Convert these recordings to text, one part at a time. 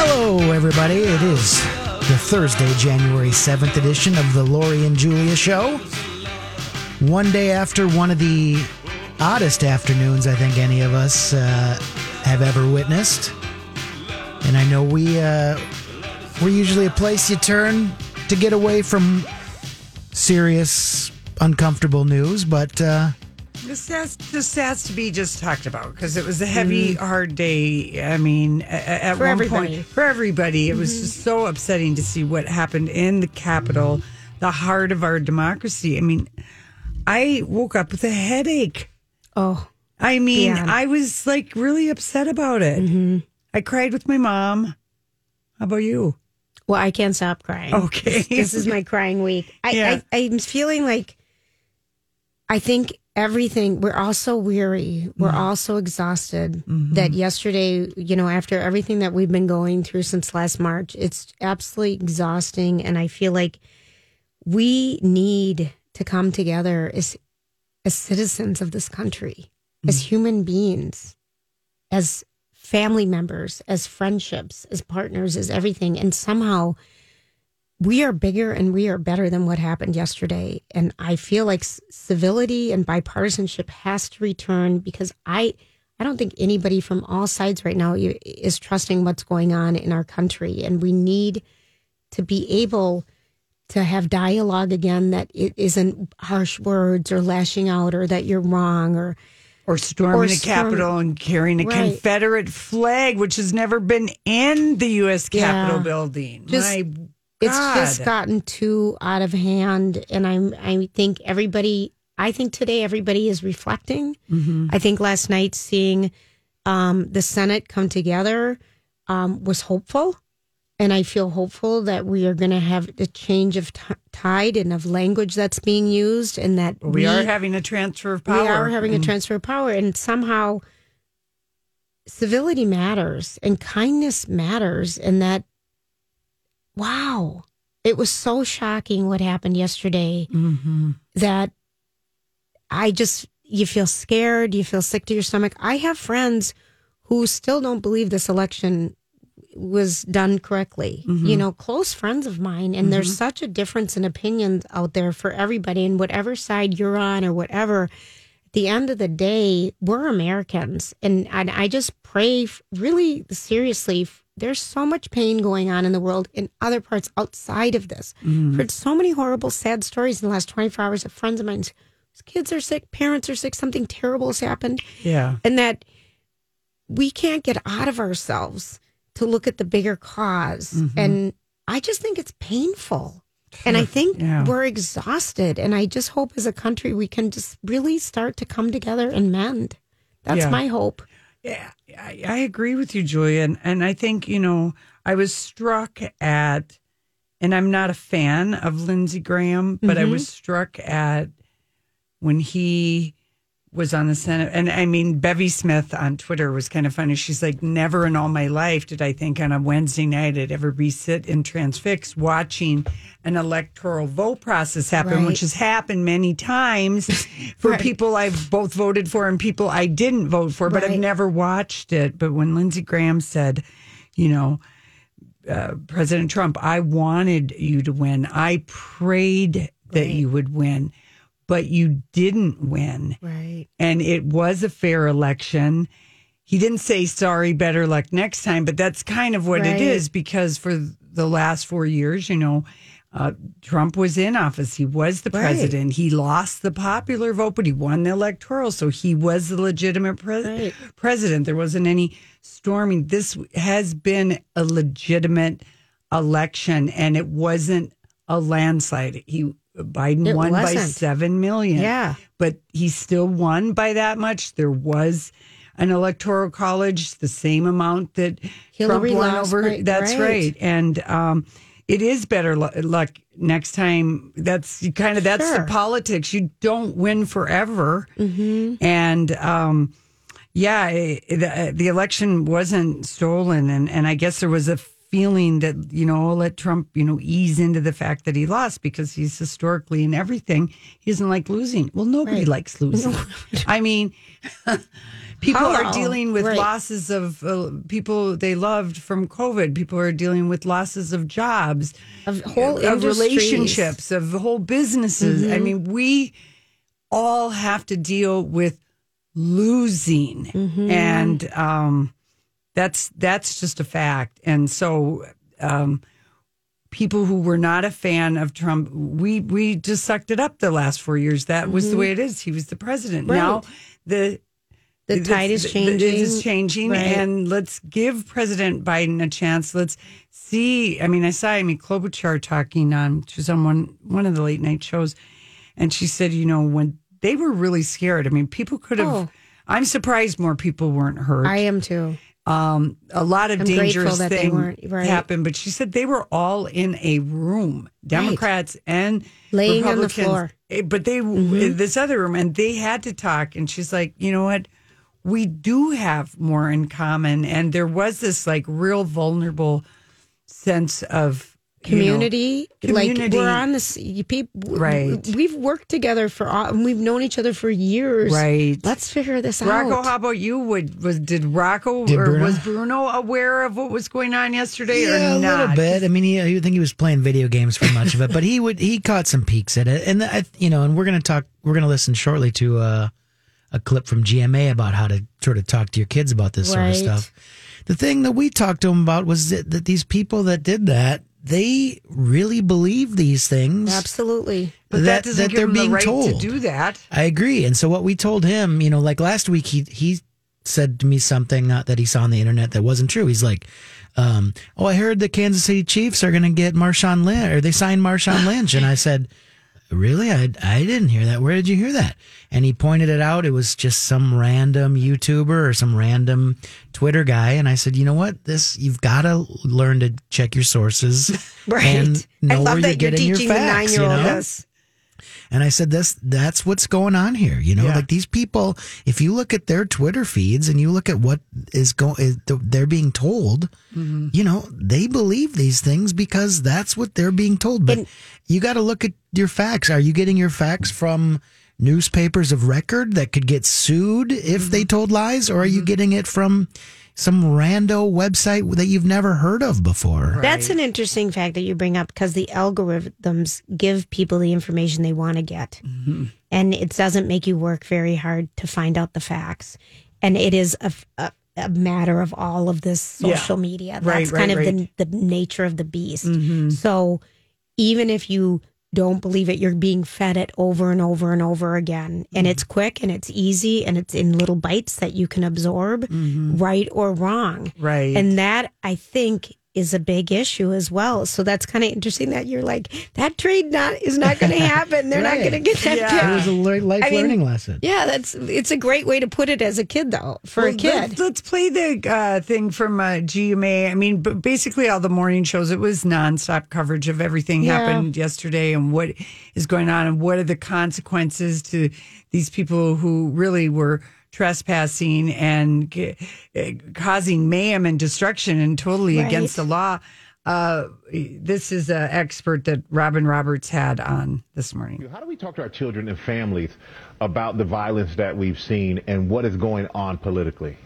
Hello, everybody. It is the Thursday, January 7th edition of the Lori and Julia Show. One day after one of the oddest afternoons I think any of us uh, have ever witnessed. And I know we, uh, we're usually a place you turn to get away from serious, uncomfortable news, but uh, This has this has to be just talked about because it was a heavy, mm-hmm. hard day. I mean, at For one everybody. point for everybody, it was just mm-hmm. so upsetting to see what happened in the Capitol, mm-hmm. the heart of our democracy. I mean, I woke up with a headache. Oh, I mean, Beyond. I was like really upset about it. I cried with my mom. How about you? well, I can't stop crying. Okay. This is my crying week. I, Yeah. I, I'm feeling like I think everything, we're all so weary. We're Mm-hmm. all so exhausted that yesterday, you know, after everything that we've been going through since last March, it's absolutely exhausting. And I feel like we need to come together as, as citizens of this country, Mm. as human beings, as family members, as friendships, as partners, as everything. And somehow we are bigger and we are better than what happened yesterday. And I feel like civility and bipartisanship has to return because I, I don't think anybody from all sides right now is trusting what's going on in our country. And we need to be able to have dialogue again that it isn't harsh words or lashing out or that you're wrong or Or storming Or the storm- Capitol and carrying a Right. Confederate flag, which has never been in the U.S. Capitol Yeah. building. Just- My it's just gotten too out of hand and i'm i think everybody i think today everybody is reflecting Mm-hmm. i think last night seeing um, the senate come together um, was hopeful and i feel hopeful that we are going to have a change of t- tide and of language that's being used and that we, are having a transfer of power. we are having a transfer of power and somehow civility matters and kindness matters and that wow. It was so shocking what happened yesterday Mm-hmm. that i just you feel scared you feel sick to your stomach. I have friends who still don't believe this election was done correctly. You know close friends of mine and there's such a difference in opinions out there for everybody and whatever side you're on or whatever at the end of the day we're americans and, and i just pray really seriously there's so much pain going on in the world in other parts outside of this mm. heard so many horrible sad stories in the last 24 hours of friends of mine kids are sick parents are sick something terrible has happened Yeah. and that we can't get out of ourselves to look at the bigger because mm-hmm. And I just think it's painful. And I think Yeah. we're exhausted. And I just hope as a country we can just really start to come together and mend. That's Yeah. my hope. Yeah, I, I agree with you, Julia. And, and I think, you know, I was struck at, and I'm not a fan of Lindsey Graham, but I mm-hmm. was struck at when he was on the Senate. And I mean, Bevy Smith on Twitter was kind of funny. She's like, never in all my life did I think on a Wednesday night I'd ever be sit and transfixed watching an electoral vote process happen, Right. which has happened many times for Right. people I've both voted for and people I didn't vote for, but I've never watched it. But when Lindsey Graham said, you know, uh, President Trump, I wanted you to win. I prayed that you would win, but you didn't win Right. and it was a fair election. he didn't say sorry, better luck next time, but that's kind of what Right. it is because for the last four years, you know, uh, Trump was in office. He was the Right. president. He lost the popular vote, but he won the electoral. So he was the legitimate pres- Right. president. There wasn't any storming. This has been a legitimate election, and it wasn't a landslide. He Biden It won by wasn't. seven million. Yeah. but he still won by that much. There was an electoral college, the same amount that Hillary Trump won over. by- that's right. right, and um, it is better lu- luck next time. That's kind of that's Sure. the politics. You don't win forever, Mm-hmm. and. Um, yeah, eh, the, the election wasn't stolen, and, and I guess there was a feeling that you know let Trump you know ease into the fact that he lost because he's historically in everything he doesn't like losing. Well, nobody likes losing. I mean, people are Hello. dealing with Right. losses of uh, people they loved from COVID. People are dealing with losses of jobs, Of whole of relationships, of whole businesses. I mean, we all have to deal with losing, and um, that's that's just a fact. And so, um, people who were not a fan of Trump, we we just sucked it up the last four years. That was the way it is. He was the president. Now the The tide is changing. It is changing, Right. and let's give President Biden a chance. Let's see. I mean, I saw Amy Klobuchar talking on. She was on one one of the late night shows, and she said, you know, when they were really scared. I mean, people could have. Oh. I'm surprised more people weren't hurt. I am too. Um, a lot of I'm dangerous things right. happened, but she said they were all in a room, Democrats and Laying on the Republicans. floor. Eh, But they Mm-hmm. this other room, and they had to talk. And she's like, you know what? We do have more in common, and there was this like real vulnerable sense of you know, community. Like we're on this. People, Right. We've worked together for. all- and We've known each other for years. Right. Let's figure this out. Rocco, how about you? Would was did Rocco Did or Bruno? was Bruno aware of what was going on yesterday Yeah, or a little bit. I mean, he, I think he was playing video games for much of it, but he would he caught some peeks at it, and I, you know, and we're gonna talk. We're gonna listen shortly to uh, a clip from GMA about how to sort of talk to your kids about this sort of stuff. The thing that we talked to him about was that, that these people that did that, they really believe these things. Absolutely. But that, doesn't give they're him being the right told. to do that. I agree. And so what we told him, you know, like last week, he he said to me something uh, that he saw on the internet that wasn't true. He's like, um, "Oh, I heard the Kansas City Chiefs are going to get Marshawn Lynch, or they signed Marshawn Lynch." And I said, "Really? I I didn't hear that. Where did you hear that?" And he pointed it out. It was just some random YouTuber or some random Twitter guy. And I said, "You know what? This you've got to learn to check your sources Right. and know I love where that you're you're teaching your the facts." you nine-year-old know? this. And I said, "This that's what's going on here. You know, Yeah. like these people. If you look at their Twitter feeds and you look at what is going, they're being told. Mm-hmm. You know, they believe these things because that's what they're being told. But And- you got to look at your facts. Are you getting your facts from newspapers of record that could get sued if Mm-hmm. they told lies, or are you getting it from some rando website that you've never heard of before? That's an interesting fact that you bring up because the algorithms give people the information they want to get. Mm-hmm. And it doesn't make you work very hard to find out the facts. And it is a, a, a matter of all of this Yeah. social media. That's right, kind of right. Mm-hmm. the, the nature of the beast. So even if you don't believe it, you're being fed it over and over and over again. And it's Mm-hmm. quick and it's easy and it's in little bites that you can absorb, right or wrong. Mm-hmm. Right. And that I think is a big issue as well. So that's kind of interesting that you're like that trade not is not going to happen. They're not going to get that. Yeah. It was a life I mean, learning lesson. Yeah, that's it's a great way to put it as a kid though. For Well, a kid. Let's, let's play the uh, thing from uh, GMA. I mean, basically all the morning shows. It was nonstop coverage of everything Yeah. happened yesterday and what is going on and what are the consequences to these people who really were trespassing and ca- uh, causing mayhem and destruction and totally Right. against the law. Uh, this is an expert that Robin Roberts had on this morning. How do we talk to our children and families about the violence that we've seen and what is going on politically?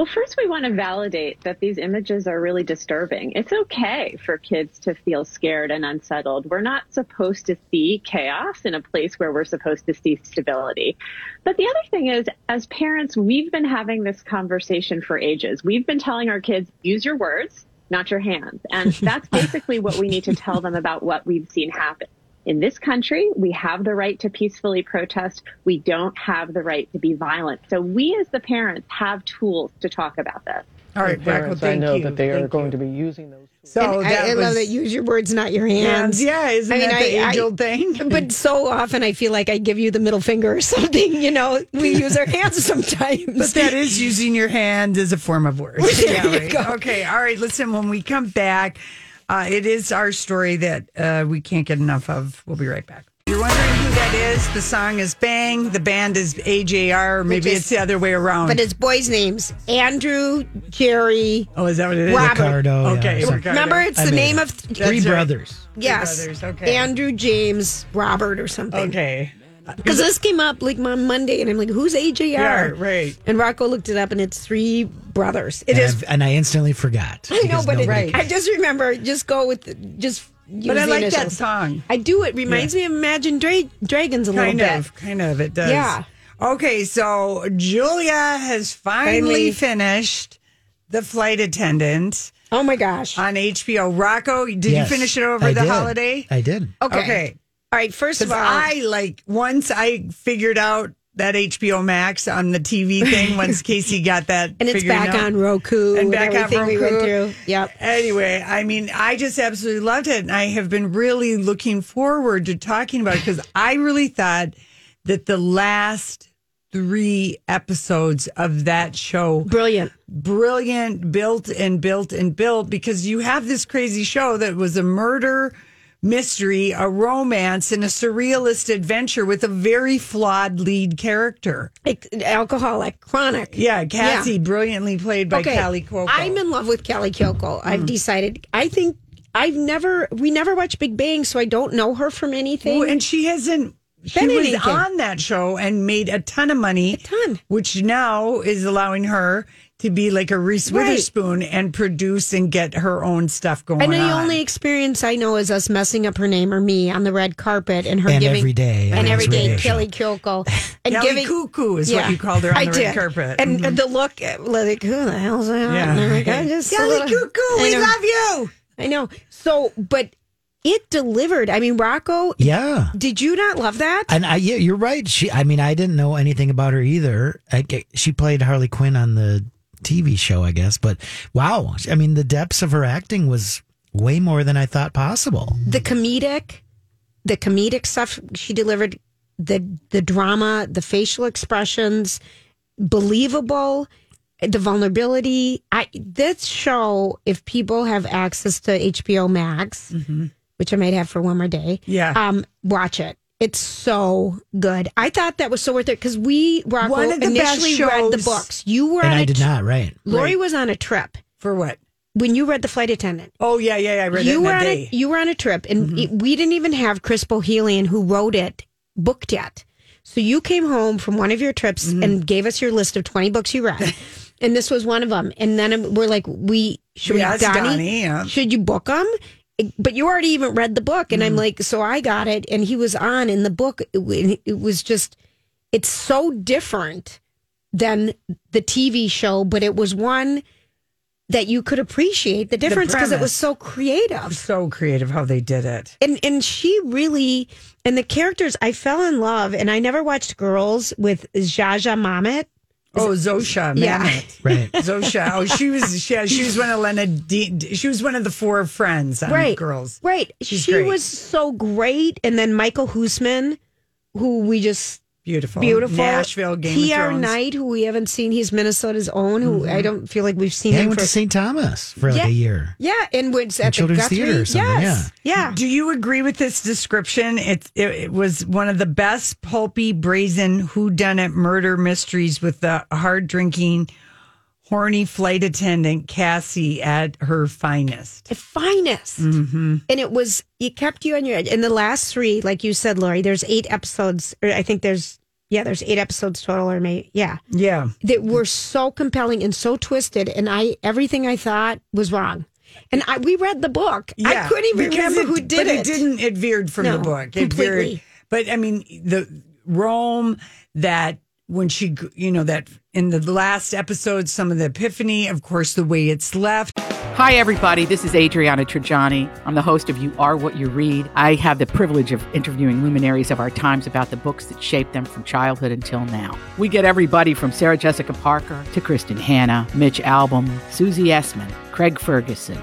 Well, first, we want to validate that these images are really disturbing. It's okay for kids to feel scared and unsettled. We're not supposed to see chaos in a place where we're supposed to see stability. But the other thing is, as parents, we've been having this conversation for ages. We've been telling our kids, use your words, not your hands. And that's basically what we need to tell them about what we've seen happen. In this country, we have the right to peacefully protest. We don't have the right to be violent. So we as the parents have tools to talk about this. All right, Rocco, parents, I thank know you. that they are Thank going you. to be using those. So And that I, I was, love that. Use your words, not your hands. hands. Yeah, isn't that the age old thing? But so often I feel like I give you the middle finger or something. You know, we use our hands sometimes. But that is using your hand as a form of words. There yeah, you right. go. Okay. All right. Listen, when we come back, uh, it is our story that uh, we can't get enough of. We'll be right back. You're wondering who that is? The song is Bang. The band is AJR. Maybe is- it's the other way around. But it's boys' names: Andrew, Jerry. oh, is that what it is? Robert. Ricardo. yeah, Okay. something. Ricardo. Remember, it's I the name it. of Three right. brothers. yes, brothers, okay. Andrew, James, Robert, or something. Okay. Because this came up like on Monday, and I'm like, "Who's AJR?" Yeah, right. And Rocco looked it up, and it's three brothers. It and, is. I've- and I instantly forgot. I know, but it, nobody- I just remember. Just go with the, just. Use But I the like that song. I do. It reminds me of Imagine Dra- Dragons a little bit. Kind little of. Kind of. It does. Yeah. Okay. So Julia has finally, Finally. finished The Flight Attendant. Oh my gosh. on HBO. Rocco, did Yes, you finish it over I the did. holiday? I did. Okay. Okay. All right. First of all, I like once I figured out that HBO Max on the TV thing. Once Casey got that, and it's back out. on Roku And and back on everything we went Roku. through. Yep. Anyway, I mean, I just absolutely loved it, and I have been really looking forward to talking about it because I really thought that the last three episodes of that show Brilliant. brilliant, built and built and built because you have this crazy show that was a murder mystery, a romance, and a surrealist adventure with a very flawed lead character. Like, alcoholic, chronic. Yeah, Cassie, Yeah. brilliantly played by okay. Kaley Cuoco. I'm in love with Kaley Cuoco. I've mm. decided. I think I've never. We never watched Big Bang, so I don't know her from anything. Oh, and she hasn't. She Been was anything. on that show and made a ton of money, a ton. which now is allowing her to be like a Reese Right. Witherspoon and produce and get her own stuff going and the on. only experience I know is us messing up her name or me on the red carpet and her And giving every day and on every this day radio Kelly Kyoko and Kelly giving Cuckoo is what you called her on I the did. red carpet. and Mhm. the look uh, like who the hell's that? Yeah. And like, I just Kelly little- Cuckoo, we love you. I know. So, but it delivered. I mean, Rocco, Yeah. did you not love that? And I, yeah, you're right. She, I mean, I didn't know anything about her either. I, she played Harley Quinn on the TV show, I guess. But wow, I mean, the depths of her acting was way more than I thought possible. the comedic, the comedic stuff she delivered, the the drama, the facial expressions, believable, the vulnerability. I this show, if people have access to HBO Max, which I might have for one more day, Mm-hmm. Yeah. um, watch it. It's so good. I thought that was so worth it because we Rocco One of the best initially read the shows- books. You were And on I a did tr- not, right? Lori Right. was on a trip For what? when you read the flight attendant Oh yeah, yeah, yeah. I read it you in were a on day. a, you were on a trip, and mm-hmm. it- we didn't even have Chris Bohjalian, who wrote it, booked yet. So you came home from one of your trips mm-hmm. and gave us your list of twenty books you read, and this was one of them. And then um, we're like, we should Yeah, we, it's Donnie, Donnie, yeah. should you book them? But you already even read the book, and I'm hmm. like, so I got it, and he was on in the book. It, it was just, it's so different than the TV show, but it was one that you could appreciate the difference because it was so creative so creative how they did it. and and she really and the characters I fell in love and I never watched Girls with Jaja Mamet. Oh, Zosia, Yeah. Mamet. Right. Zosia. Oh, she was she, she was one of Lena. D, she was one of the four friends on right. Girls. Right. She's she great. was so great. And then Michael Hoosman, who we just Beautiful, beautiful. Nashville Game PR of Thrones. Mm-hmm. Knight, who we haven't seen. He's Minnesota's own, who I don't feel like we've seen Yeah, I him went for to St. Thomas for like a year. Yeah, and was at the Children's Guthrie. Theater or something, Yes. Yeah. Do you agree with this description? It, it it was one of the best pulpy, brazen whodunit murder mysteries with the hard drinking, horny flight attendant Cassie at her finest. The finest. Mm-hmm. And it was, it kept you on your edge. And the last three, like you said, Lori, there's eight episodes, or I think there's yeah, there's eight episodes total, or maybe yeah, Yeah. that were so compelling and so twisted, and I everything I thought was wrong. And I we read the book. I couldn't even remember it- who did but it. it didn't. It veered from No, the book. It completely. veered. But I mean, the Rome that when she, you know, that in the last episode, some of the epiphany, of course, the way it's left. Hi, everybody. This is Adriana Trigiani. I'm the host of You Are What You Read. I have the privilege of interviewing luminaries of our times about the books that shaped them from childhood until now. We get everybody from Sarah Jessica Parker to Kristin Hannah, Mitch Albom, Susie Essman, Craig Ferguson,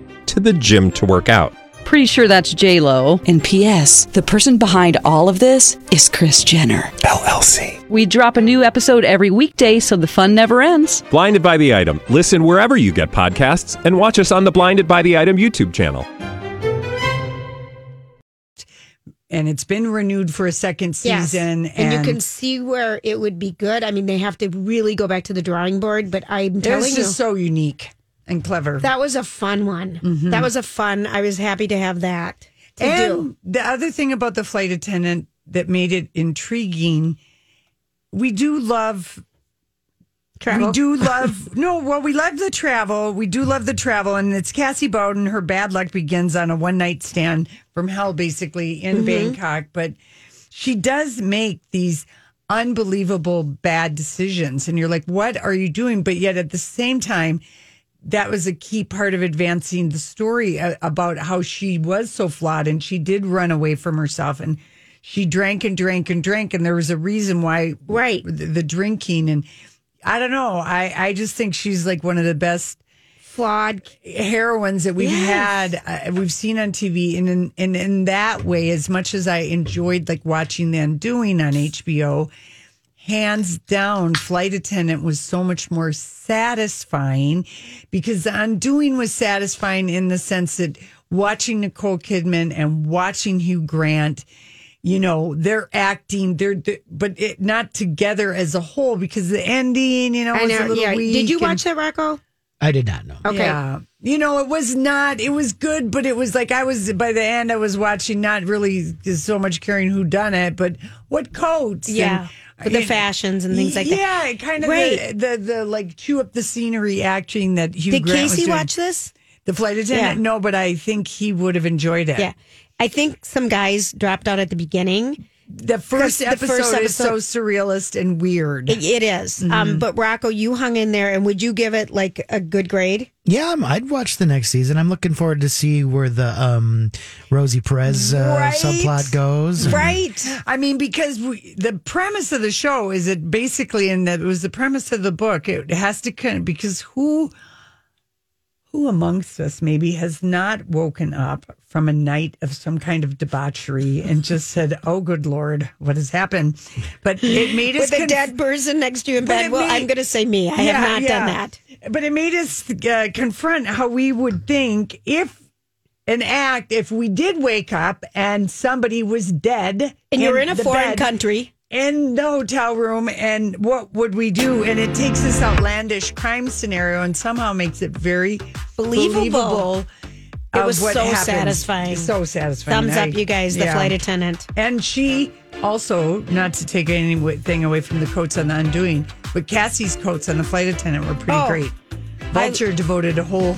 to the gym to work out. Pretty sure that's J Lo. And P.S. The person behind all of this is Kris Jenner LLC. We drop a new episode every weekday, so the fun never ends. Blinded by the item. Listen wherever you get podcasts, and watch us on the Blinded by the Item YouTube channel. And it's been renewed for a second Yes. season. and, you can see where it would be good. I mean, they have to really go back to the drawing board, but I'm telling was you, just so unique and clever. that was a fun one. Mm-hmm. That was a fun. I was happy to have that to and do. the other thing about the flight attendant that made it intriguing, we do love Travel. We do love no. Well, we love the travel. We do love the travel, and it's Cassie Bowden. Her bad luck begins on a one night stand from hell, basically in Bangkok. But she does make these unbelievable bad decisions, and you're like, "What are you doing?" But yet, at the same time, that was a key part of advancing the story uh, about how she was so flawed, and she did run away from herself, and she drank and drank and drank, and there was a reason why, Right. The, the drinking and. I don't know. I, I just think she's like one of the best Flawed. heroines that we've Yes. had, uh, we've seen on TV. And in, and in that way, as much as I enjoyed like watching The Undoing on HBO, hands down, Flight Attendant was so much more satisfying because The Undoing was satisfying in the sense that watching Nicole Kidman and watching Hugh Grant you know they're acting they're, they but it not together as a whole because the ending you know I was a little Yeah. weak Did you and- watch that, Rocco? I did not know. Okay. yeah. You know, it was not, it was good, but it was like I was, by the end, I was watching not really so much caring who done it, but what coats. Yeah. and- With the and- fashions and things like that. Yeah, kind of Right. the, the, the like chew up the scenery acting that Hugh Did Grant was Casey doing. watch this? The flight attendant? Yeah. No, but I think he would have enjoyed it. Yeah. I think some guys dropped out at the beginning. The first, the episode, first is so episode- surrealist and weird. It, it is. Mm-hmm. Um, but Rocco, you hung in there, and would you give it like a good grade? Yeah, I'm, I'd watch the next season. I'm looking forward to see where the um, Rosie Perez uh, Right. subplot goes. Right. I mean, because we, the premise of the show is it basically, and that was the premise of the book. It has to kind of because who, who amongst us maybe has not woken up from a night of some kind of debauchery and just said, "Oh, good lord, what has happened?" But it made us With a dead person next to you in bed. Well, made- I'm going to say me. I Yeah, have not done that. But it made us uh, confront how we would think if an act, if we did wake up and somebody was dead, And you're in a foreign country. in the hotel room and what would we do and it takes this outlandish crime scenario and somehow makes it very Believable. believable It was so happened. satisfying. so satisfying Thumbs I- up, you guys, the yeah. flight attendant. and she also not to take anything away from the coats on the undoing but cassie's coats on the flight attendant were pretty Oh. great vulture devoted a whole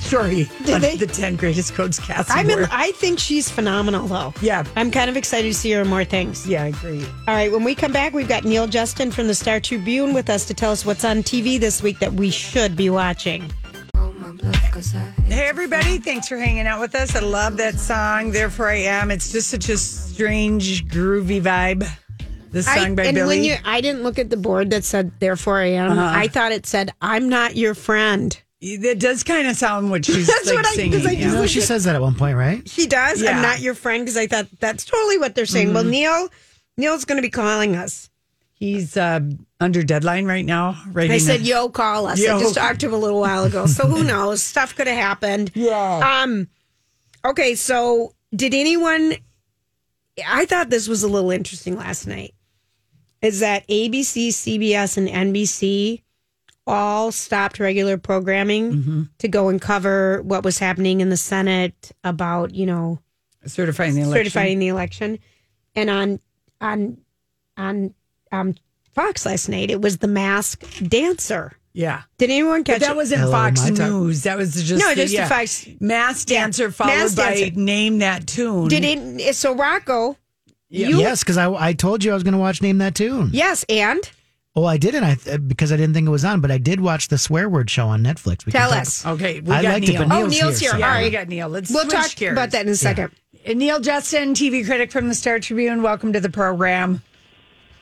story on they? the 10 greatest coats cassie I'm in. I think she's phenomenal, though. yeah I'm kind of excited to see her in more things. yeah i agree All right, when we come back, we've got Neal Justin from the Star Tribune with us to tell us what's on TV this week that we should be watching. Hey, everybody. Thanks for hanging out with us. I love that song. Therefore, I am. It's just such a strange, groovy vibe. The song I, by and Billie. when you, I didn't look at the board that said "Therefore I am." Uh-huh. I thought it said "I'm not your friend." That does kind of sound what she's saying. That's like what I- singing. 'cause I yeah. just No, she says that at one point, right? She does. Yeah. I'm not your friend because I thought that's totally what they're saying. Mm-hmm. Well, Neal, Neal's going to be calling us. He's uh, under deadline right now. Right. I said, "Yo, call us." Yo. I just talked to him a little while ago, so who knows? Stuff could have happened. Yeah. Um. Okay, so did anyone? I thought this was a little interesting last night. Is that ABC, CBS, and NBC all stopped regular programming Mm-hmm. to go and cover what was happening in the Senate about you know certifying the election. certifying the election, and on on on um, Fox last night it was the Masked Dancer. Yeah. Did anyone catch But that it? wasn't Hello, Fox. News. That was just No, the, just the yeah. Fox- mass Yeah, dancer followed Masked by Dancer. name that tune. Did it? So Rocco, you yes, because I, I told you I was going to watch Name That Tune. yes, and Well, I didn't. I uh, because I didn't think it was on, but I did watch the swear word show on Netflix. We Tell talk- us. Okay, we I got liked it, Neal. but Oh, Neal's, Neal's here. here. so- All Yeah, we got Neal. Let's we'll talk gears. about that in a second. Neal Justin, TV critic from the Star Tribune. Welcome to the program.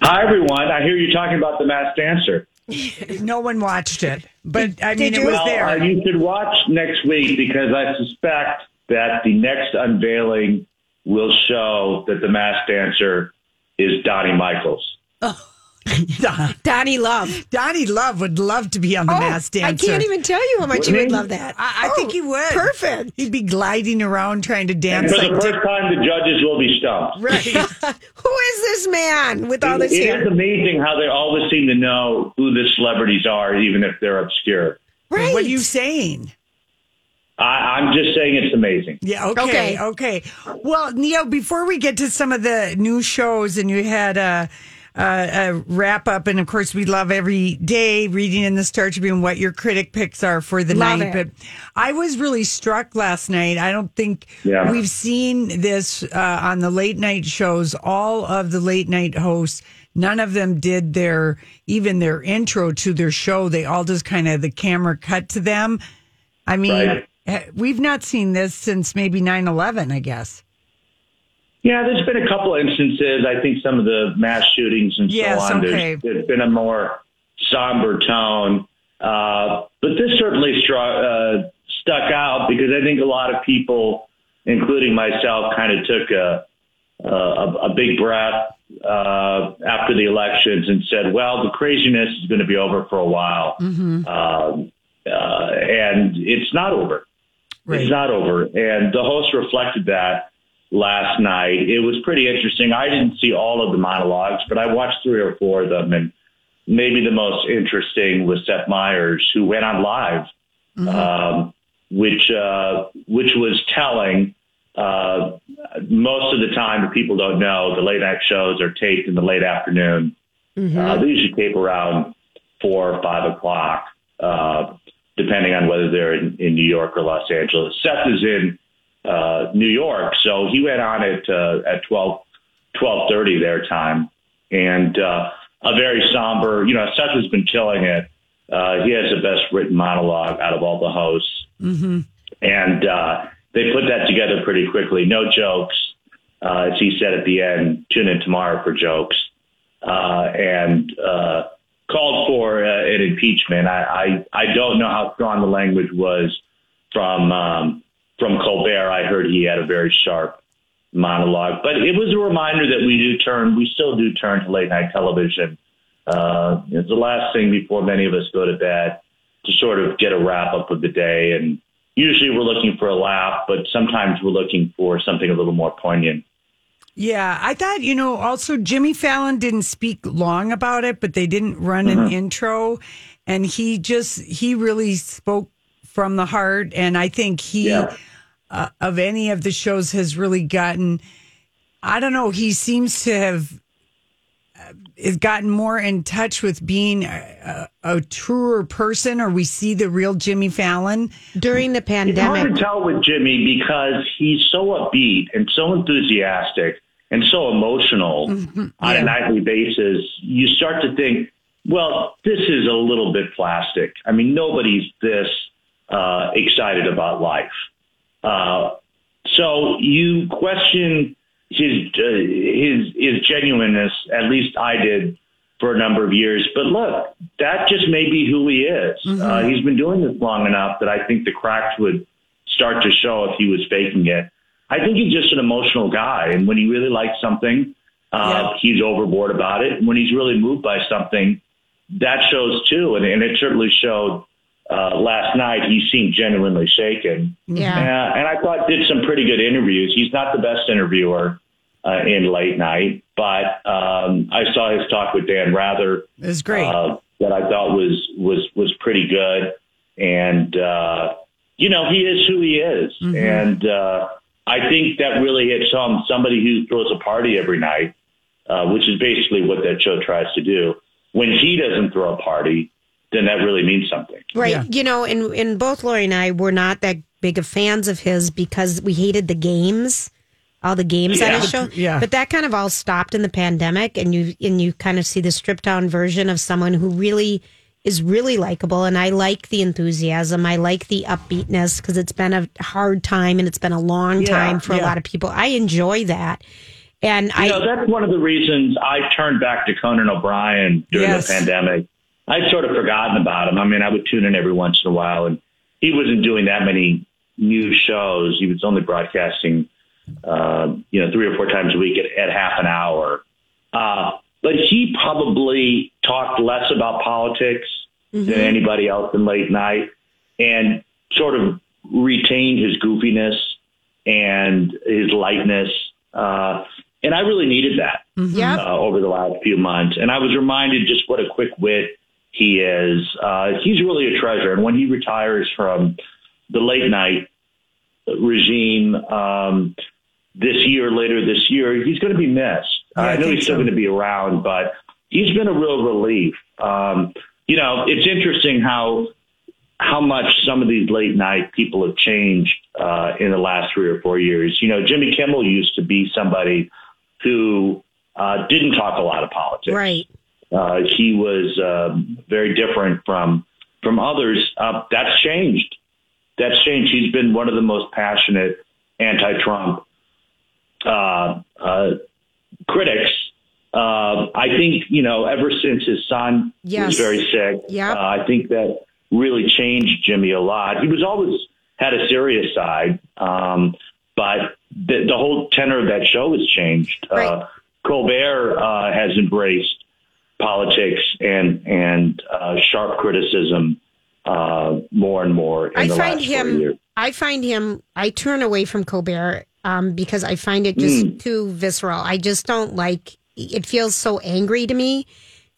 Hi, everyone. I hear you talking about the mass dancer. No one watched it, but I mean, Did it was Well, there. uh, you should watch next week because I suspect that the next unveiling will show that the mass dancer is Donnie Michaels. Don- Donnie Love. Donnie Love would love to be on the Mass Oh, I Dancer. can't even tell you how much he would love that. I, I Oh, think he would. Perfect. He'd be gliding around trying to dance. And dance for like the Dick. first time, the judges will be stumped. Right. Who is this man with all It- this it is amazing how they always seem to know who the celebrities are, even if they're obscure. Right. What are you saying? I, I'm just saying it's amazing. Yeah, okay, Okay. okay. Well, Neal, before we get to some of the new shows, and you had a, a, a wrap up, and of course, we love every day reading in the Star Tribune what your critic picks are for the Love night. it. But I was really struck last night. I don't think Yeah. we've seen this uh, on the late night shows. All of the late night hosts. None of them did their even their intro to their show. They all just kind of the camera cut to them. I mean, Right. eh, we've not seen this since maybe 9 11, I guess. Yeah, there's been a couple instances. I think some of the mass shootings and Yes, so on. okay. There's, there's been a more somber tone, uh, but this certainly stru- uh, stuck out because I think a lot of people, including myself, kind of took a a, a big breath uh, after the elections and said, "Well, the craziness is going to be over for a while," um, uh, and it's not over. Right. It's not over. And the host reflected that last night. It was pretty interesting. I didn't see all of the monologues, but I watched three or four of them. And maybe the most interesting was Seth Meyers, who went on live, um, which, uh, which was telling. Uh, most of the time, if people don't know, the late night shows are taped in the late afternoon. Uh, they usually tape around four or five o'clock, uh, depending on whether they're in, in New York or Los Angeles. Seth is in uh, New York, so he went on at uh, at twelve twelve thirty their time, and uh, a very somber. You know, Seth has been killing it. Uh, he has the best written monologue out of all the hosts, Mm-hmm. and uh, they put that together pretty quickly. No jokes, uh, as he said at the end. Tune in tomorrow for jokes, uh, and uh, called for uh, an impeachment. I, I I don't know how strong the language was from um, from Colbert. I heard he had a very sharp monologue, but it was a reminder that we do turn, we still do turn to late night television. Uh, it's the last thing before many of us go to bed to sort of get a wrap up of the day. And usually we're looking for a laugh, but sometimes we're looking for something a little more poignant. Yeah, I thought, you know, also Jimmy Fallon didn't speak long about it, but they didn't run an intro. And he just, he really spoke from the heart. And I think he, Yeah. Uh, of any of the shows, has really gotten, I don't know, he seems to have uh, has gotten more in touch with being a, a, a truer person, or we see the real Jimmy Fallon. During the pandemic. It's hard pandemic, to tell with Jimmy because he's so upbeat and so enthusiastic and so emotional on a nightly basis. You start to think, well, this is a little bit plastic. I mean, nobody's this uh, excited about life. Uh, so you question his uh, his his genuineness. At least I did for a number of years. But look, that just may be who he is. Uh, he's been doing this long enough that I think the cracks would start to show if he was faking it. I think he's just an emotional guy, and when he really likes something, uh, Yeah. he's overboard about it. And when he's really moved by something, that shows too, and, and it certainly showed uh, last night. He seemed genuinely shaken. Yeah. Uh, and I thought did some pretty good interviews. He's not the best interviewer uh, in late night, but um, I saw his talk with Dan Rather. It was great. Uh, that I thought was was was pretty good, and uh, you know he is who he is, Mm-hmm. and uh, I think that really hits home. Somebody who throws a party every night, uh, which is basically what that show tries to do. When he doesn't throw a party, then that really means something. Right. Yeah. You know, and, and both Lori and I were not that big of fans of his because we hated the games, all the games on his show. Yeah. But that kind of all stopped in the pandemic and you and you kind of see the stripped down version of someone who really is really likable and I like the enthusiasm. I like the upbeatness because it's been a hard time and it's been a long Yeah, time for a lot of people. I enjoy that. And You I know, that's one of the reasons I turned back to Conan O'Brien during Yes. the pandemic. I'd sort of forgotten about him. I mean, I would tune in every once in a while, and he wasn't doing that many new shows. He was only broadcasting, uh, you know, three or four times a week at, at half an hour. Uh, but he probably talked less about politics than anybody else in late night, and sort of retained his goofiness and his lightness. Uh, and I really needed that yeah. uh, over the last few months. And I was reminded just what a quick wit he is. Uh, he's really a treasure. And when he retires from the late night regime um, this year, later this year, he's going to be missed. Yeah, I I know think he's still so. going to be around, but he's been a real relief. Um, you know, it's interesting how how much some of these late night people have changed uh, in the last three or four years. You know, Jimmy Kimmel used to be somebody who uh, didn't talk a lot of politics. Right. Uh, he was um, very different from from others. Uh, that's changed. That's changed. He's been one of the most passionate anti-Trump uh, uh, critics. Uh, I think you know ever since his son Yes. was very sick. Uh, I think that really changed Jimmy a lot. He was always had a serious side, um, but the, the whole tenor of that show has changed. Right. Uh, Colbert uh, has embraced politics and and uh, sharp criticism uh, more and more in I find him. I find him. I turn away from Colbert um, because I find it just Mm. too visceral. I just don't like. It feels so angry to me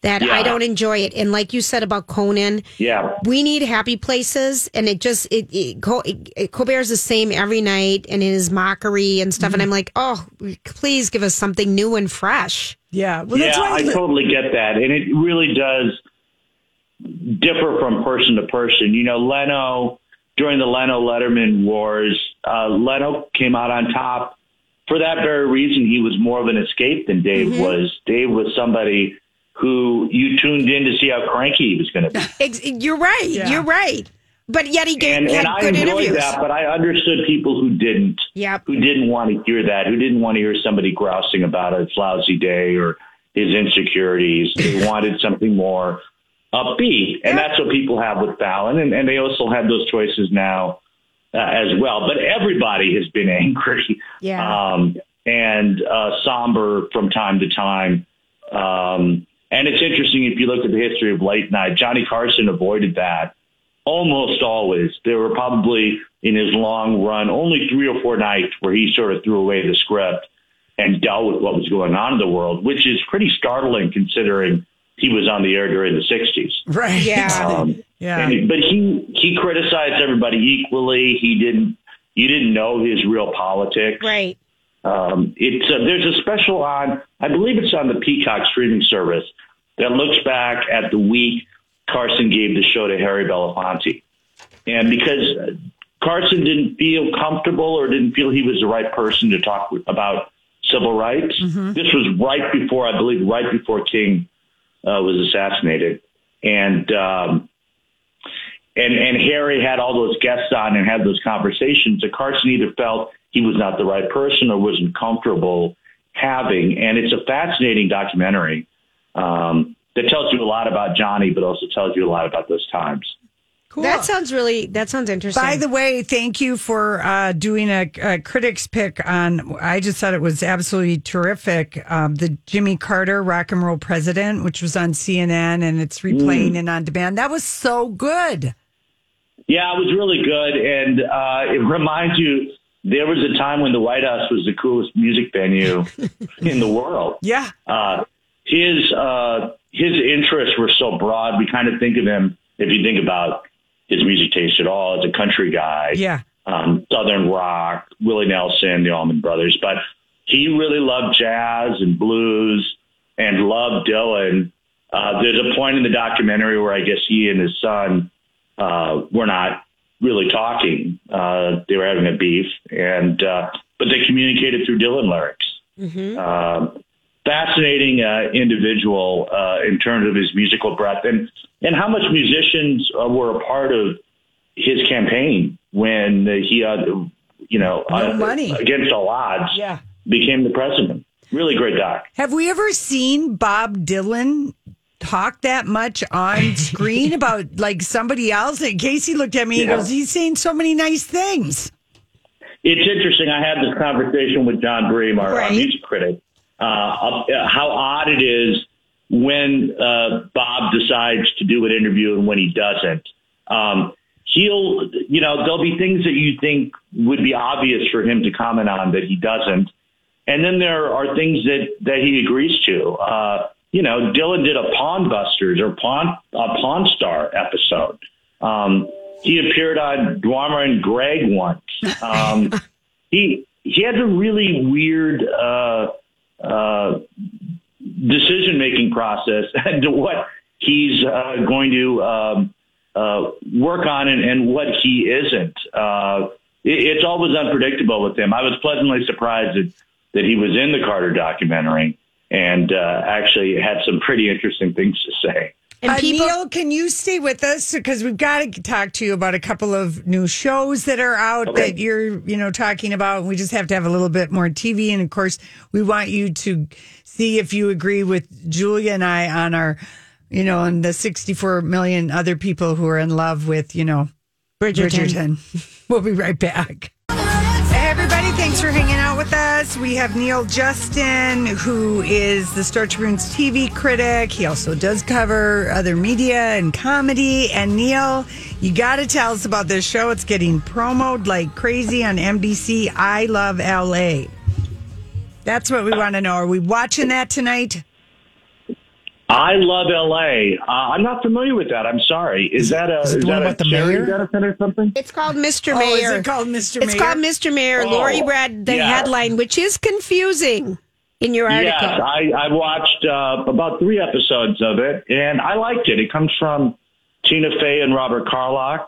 that I don't enjoy it. And like you said about Conan, Yeah. we need happy places, and it just it, it, Col- it Colbert's the same every night, and it is mockery and stuff. And Mm-hmm. I'm like, oh, please give us something new and fresh. Yeah. Well, yeah, why I totally get that, and it really does differ from person to person. You know, Leno during the Leno Letterman wars, uh, Leno came out on top for that very reason. He was more of an escape than Dave Mm-hmm. was. Dave was somebody who you tuned in to see how cranky he was going to be. You're right. Yeah. You're right. But yet he gave and, had and I enjoyed interviews. that, but I understood people who didn't, Yep. who didn't want to hear that, who didn't want to hear somebody grousing about a lousy day or his insecurities. They wanted something more upbeat, and that's what people have with Fallon, and, and they also have those choices now uh, as well. But everybody has been angry, Yeah. um, and uh, somber from time to time. Um, and it's interesting if you look at the history of late night. Johnny Carson avoided that almost always. There were probably in his long run only three or four nights where he sort of threw away the script and dealt with what was going on in the world, which is pretty startling considering he was on the air during the 60s. right. Yeah. Um, Yeah. and- but he he criticized everybody equally. He didn't you didn't know his real politics. right. Um, it's uh, there's a special on I believe it's on the Peacock streaming service that looks back at the week Carson gave the show to Harry Belafonte, and because Carson didn't feel comfortable or didn't feel he was the right person to talk about civil rights. This was right before I believe right before King uh, was assassinated, and um, and and Harry had all those guests on and had those conversations. that Carson either felt he was not the right person or wasn't comfortable having. And it's a fascinating documentary um, that tells you a lot about Johnny, but also tells you a lot about those times. Cool. That sounds really. That sounds interesting. By the way, thank you for uh, doing a, a critics pick on. I just thought it was absolutely terrific. Um, the Jimmy Carter Rock and Roll President, which was on CNN, and it's replaying Mm. and on demand. That was so good. Yeah, it was really good, and uh, it reminds you there was a time when the White House was the coolest music venue in the world. Yeah, uh, his uh, his interests were so broad. We kind of think of him, if you think about his music taste at all, as a country guy. Yeah. um, Southern rock, Willie Nelson, the Allman Brothers, but he really loved jazz and blues and loved Dylan. Uh, there's a point in the documentary where I guess he and his son uh, were not really talking. Uh, they were having a beef, and uh, but they communicated through Dylan lyrics. Um, fascinating uh, individual uh, in terms of his musical breadth and and how much musicians uh, were a part of his campaign when he, uh, you know, No uh, against all odds, Yeah. became the president. Really great doc. Have we ever seen Bob Dylan talk that much on screen about like somebody else? And Casey looked at me and goes, "He's saying so many nice things." It's interesting. I had this conversation with Jon Bream, our, our music critic, uh, uh, how odd it is when uh, Bob decides to do an interview and when he doesn't. Um, he'll, you know, there'll be things that you think would be obvious for him to comment on that he doesn't. And then there are things that, that he agrees to. Uh, you know, Dylan did a Pawn Busters or Pawn, a Pawn Star episode. Um, he appeared on Dharma and Greg once. Um, he he has a really weird uh, uh, decision making process and to what he's uh, going to um, uh, work on and, and what he isn't. Uh, it, it's always unpredictable with him. I was pleasantly surprised that, that he was in the Carter documentary and uh, actually had some pretty interesting things to say. Uh, Neal, can you stay with us because we've got to talk to you about a couple of new shows that are out Okay. that you're, you know, talking about. We just have to have a little bit more TV, and of course, we want you to see if you agree with Julia and I on our, you know, and the 64 million other people who are in love with, you know, Bridgerton. Bridgerton. we'll be right back. Thanks for hanging out with us. We have Neal Justin, who is the Star Tribune's TV critic. He also does cover other media and comedy. And Neal, you got to tell us about this show. It's getting promoted like crazy on NBC. I Love LA. That's what we want to know. Are we watching that tonight? I love L.A. Uh, I'm not familiar with that. I'm sorry. Is that a Is it is the one that a about the mayor? benefit or something? It's called Mr. Oh, is Mayor. it called Mr. It's called Mr. Mayor. Oh, Lori read the yeah. headline, which is confusing in your article. Yes, I, I watched uh, about three episodes of it, and I liked it. It comes from Tina Fey and Robert Carlock,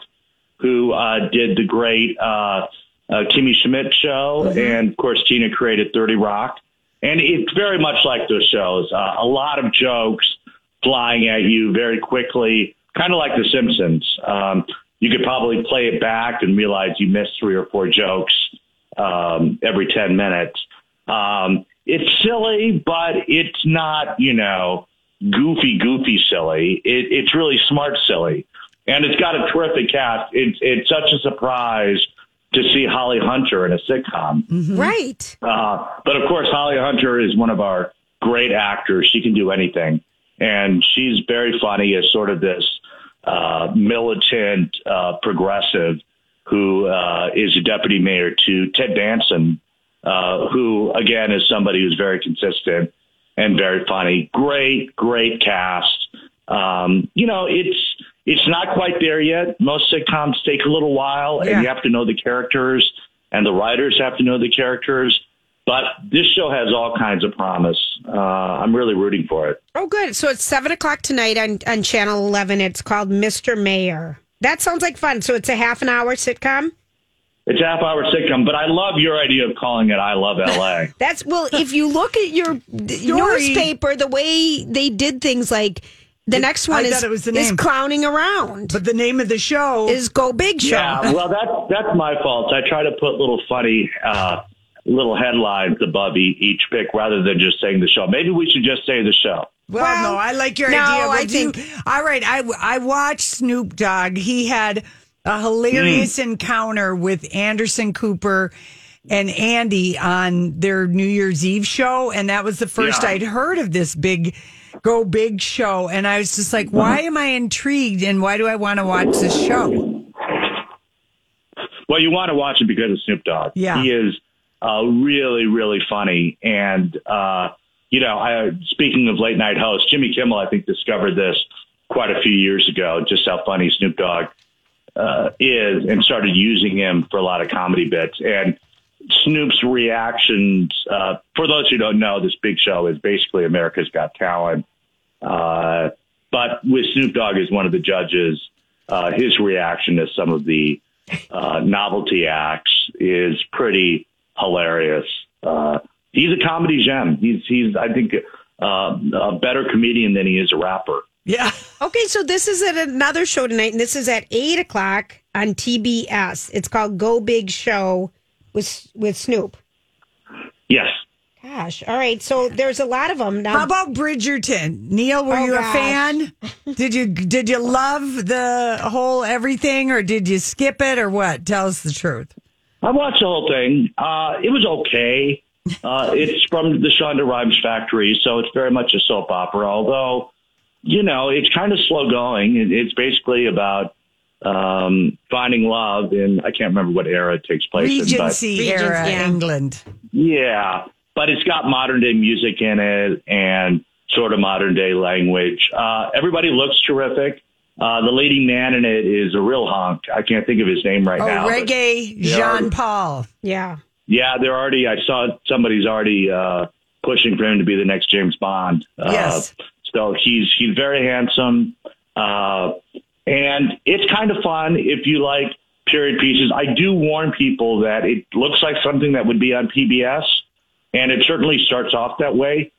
who uh, did the great uh, uh, Kimmy Schmidt show, and of course Tina created Thirty Rock, and it's very much like those shows. Uh, a lot of jokes flying at you very quickly, kind of like The Simpsons. Um, you could probably play it back and realize you missed three or four jokes um, every 10 minutes. Um, it's silly, but it's not, you know, goofy, goofy silly. It, it's really smart silly. And it's got a terrific cast. It's, it's such a surprise to see Holly Hunter in a sitcom. Right. Uh, but of course, Holly Hunter is one of our great actors. She can do anything. And she's very funny as sort of this uh, militant uh, progressive who uh, is a deputy mayor to Ted Danson, uh, who, again, is somebody who's very consistent and very funny. Great, great cast. Um, you know, it's it's not quite there yet. Most sitcoms take a little while, Yeah. and you have to know the characters, and the writers have to know the characters. But this show has all kinds of promise. Uh, I'm really rooting for it. Oh, good. So it's seven o'clock tonight on, on Channel 11. It's called Mr. Mayor. That sounds like fun. So it's a half an hour sitcom. It's a half hour sitcom, but I love your idea of calling it I Love LA. That's well. If you look at your newspaper, the way they did things, like the next one I is it was the is clowning around. But the name of the show is Go Big Show. Yeah, well, that's that's my fault. I try to put little funny uh, little headlines above e- each pick rather than just saying the show. Maybe we should just say the show. Well, Well, no, I like your no, idea. We'll I do- think- all right. I I watched Snoop Dogg. He had a hilarious Mm. encounter with Anderson Cooper and Andy on their New Year's Eve show, and that was the first Yeah. I'd heard of this big go big show, and I was just like, why am I intrigued, and why do I want to watch this show? Well, you want to watch it because of Snoop Dogg. Yeah. he is uh, really, really funny. And uh, you know, I, speaking of late night hosts, Jimmy Kimmel, I think discovered this quite a few years ago, just how funny Snoop Dogg uh, is, and started using him for a lot of comedy bits. And Snoop's reactions, uh, for those who don't know, this big show is basically America's Got Talent. Uh, but with Snoop Dogg as one of the judges, uh, his reaction to some of the uh, novelty acts is pretty hilarious. Uh, he's a comedy gem. He's he's I think uh, a better comedian than he is a rapper. Yeah. Okay, so this is at another show tonight, and this is at eight o'clock on TBS. It's called Go Big Show with with Snoop. Yes. Gosh, all right. So there's a lot of them now. How about Bridgerton? Neal, were Oh, you a gosh. fan? Did you did you love the whole everything, or did you skip it, or what? Tell us the truth. I watched the whole thing. Uh, it was okay. Uh, it's from the Shonda Rhimes factory, so it's very much a soap opera. Although, you know, it's kind of slow going. It's basically about um, finding love in I can't remember what era it takes place in, but Regency era Regency, yeah. England. Yeah, but it's got modern day music in it and sort of modern day language. Uh, everybody looks terrific. Uh, the leading man in it is a real honk. I can't think of his name right Oh, now. but- reggae Yeah. Jean Paul. Yeah. Yeah, they're already. I saw somebody's already uh, pushing for him to be the next James Bond. Uh, Yes. So he's he's very handsome, uh, and it's kind of fun if you like period pieces. I do warn people that it looks like something that would be on PBS, and it certainly starts off that way.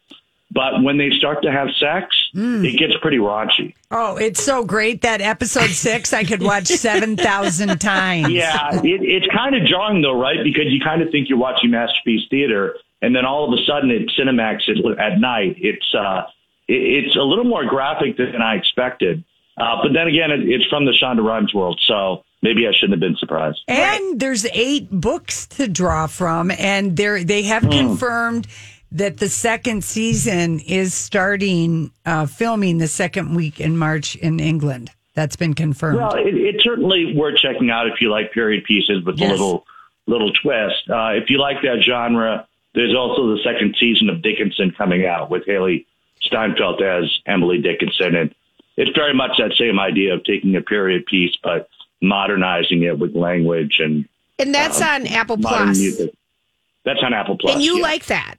But when they start to have sex, it gets pretty raunchy. Oh, it's so great that episode six I could watch seven thousand times. Yeah, it, it's kind of jarring though, right? Because you kind of think you're watching Masterpiece Theater, and then all of a sudden at Cinemax at, at night, it's uh, it, it's a little more graphic than I expected. Uh, but then again, it, it's from the Shonda Rhimes world, so maybe I shouldn't have been surprised. And there's eight books to draw from, and they they have Hmm. confirmed that the second season is starting uh, filming the second week in March in England. That's been confirmed. Well, it, it's certainly worth checking out if you like period pieces with Yes. a little little twist. Uh, if you like that genre, there's also the second season of Dickinson coming out with Hailee Steinfeld as Emily Dickinson, and it's very much that same idea of taking a period piece but modernizing it with language and And that's um, on Apple Plus. music. That's on Apple Plus. And you yeah. like that.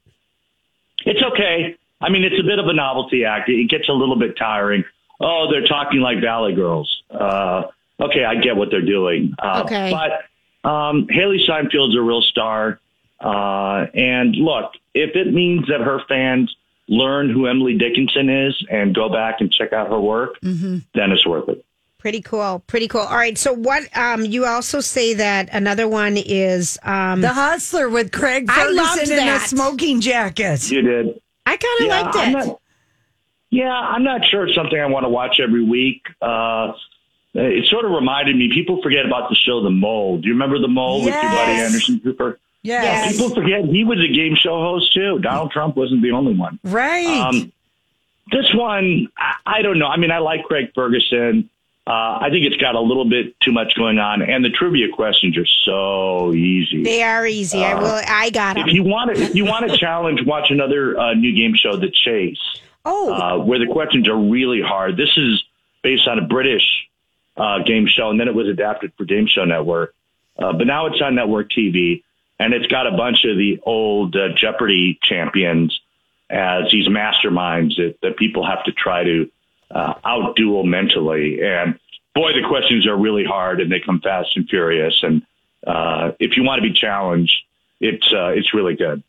It's okay. I mean, it's a bit of a novelty act. It gets a little bit tiring. Oh, they're talking like Valley Girls. Uh, okay, I get what they're doing. Uh, Okay. But um, Hailee Steinfeld's a real star. Uh, and look, if it means that her fans learn who Emily Dickinson is and go back and check out her work, then it's worth it. Pretty cool. Pretty cool. All right. So what um you also say that another one is um the Hustler with Craig I loved Ferguson in a smoking jacket. You did. I kind of Yeah, liked I'm it. not- yeah, I'm not sure it's something I want to watch every week. Uh, it sort of reminded me. People forget about the show The Mole. Do you remember The Mole with your buddy Anderson Cooper? Yes. People forget he was a game show host too. Donald Trump wasn't the only one. Right. Um, this one, I, I don't know. I mean, I like Craig Ferguson. Uh, I think it's got a little bit too much going on, and the trivia questions are so easy. They are easy. I will. I got If you want to, if you want a challenge, watch another uh, new game show, The Chase, Oh, uh, where the questions are really hard. This is based on a British uh, game show, and then it was adapted for Game Show Network. Uh, but now it's on network TV, and it's got a bunch of the old uh, Jeopardy champions as these masterminds that, that people have to try to uh, outduel mentally. And boy, the questions are really hard, and they come fast and furious. And uh, if you want to be challenged, it's uh, it's really good.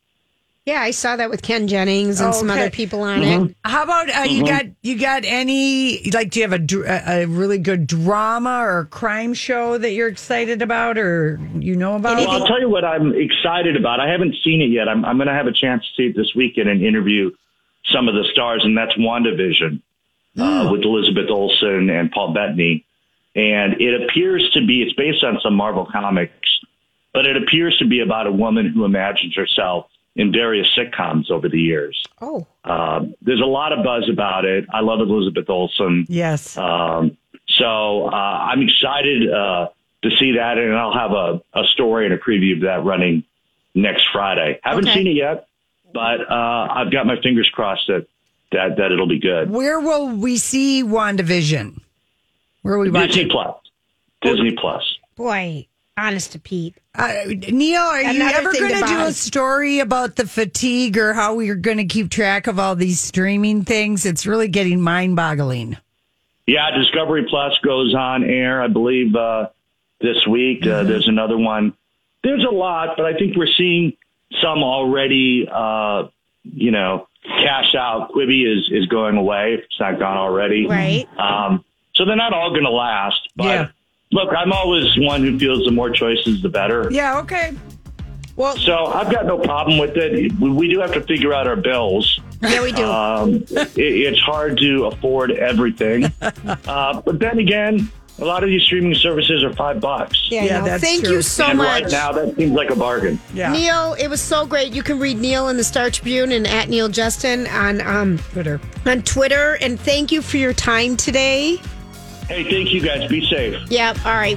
Yeah. I saw that with Ken Jennings and some Okay. other people on Mm-hmm. it. How about uh, you got you got any like do you have a, a a really good drama or crime show that you're excited about or you know about? Well, I'll tell you what I'm excited about. I haven't seen it yet. I'm, I'm going to have a chance to see it this weekend and interview some of the stars, and that's WandaVision uh, with Elizabeth Olsen and Paul Bettany. And it appears to be, it's based on some Marvel comics, but it appears to be about a woman who imagines herself in various sitcoms over the years. Oh. Uh, there's a lot of buzz about it. I love Elizabeth Olsen. Yes. Um, so uh, I'm excited uh, to see that, and I'll have a, a story and a preview of that running next Friday. Haven't Okay. seen it yet, but uh, I've got my fingers crossed that, that that it'll be good. Where will we see WandaVision? Where are we Disney watching? Plus. Disney Plus. Boy, honest to Pete. Uh, Neal, are you ever going to to do a story about the fatigue or how we're going to keep track of all these streaming things? It's really getting mind boggling. Yeah, Discovery Plus goes on air, I believe, uh, this week. Uh, there's another one. There's a lot, but I think we're seeing some already, uh, you know, cash out. Quibi is, is going away if it's not gone already. Right. Um, so they're not all going to last. But Yeah. Look, I'm always one who feels the more choices, the better. Yeah, okay. Well, So I've got no problem with it. We, we do have to figure out our bills. Yeah, we do. Um, it, it's hard to afford everything. Uh, but then again, a lot of these streaming services are five bucks. yeah, yeah, no, that's thank true. you so and much. right now, that seems like a bargain. yeah. Neal, it was so great. You can read Neal in the Star Tribune and at Neal Justin on um Twitter. on Twitter. And thank you for your time today. Hey, thank you guys. Be safe. Yep. all right.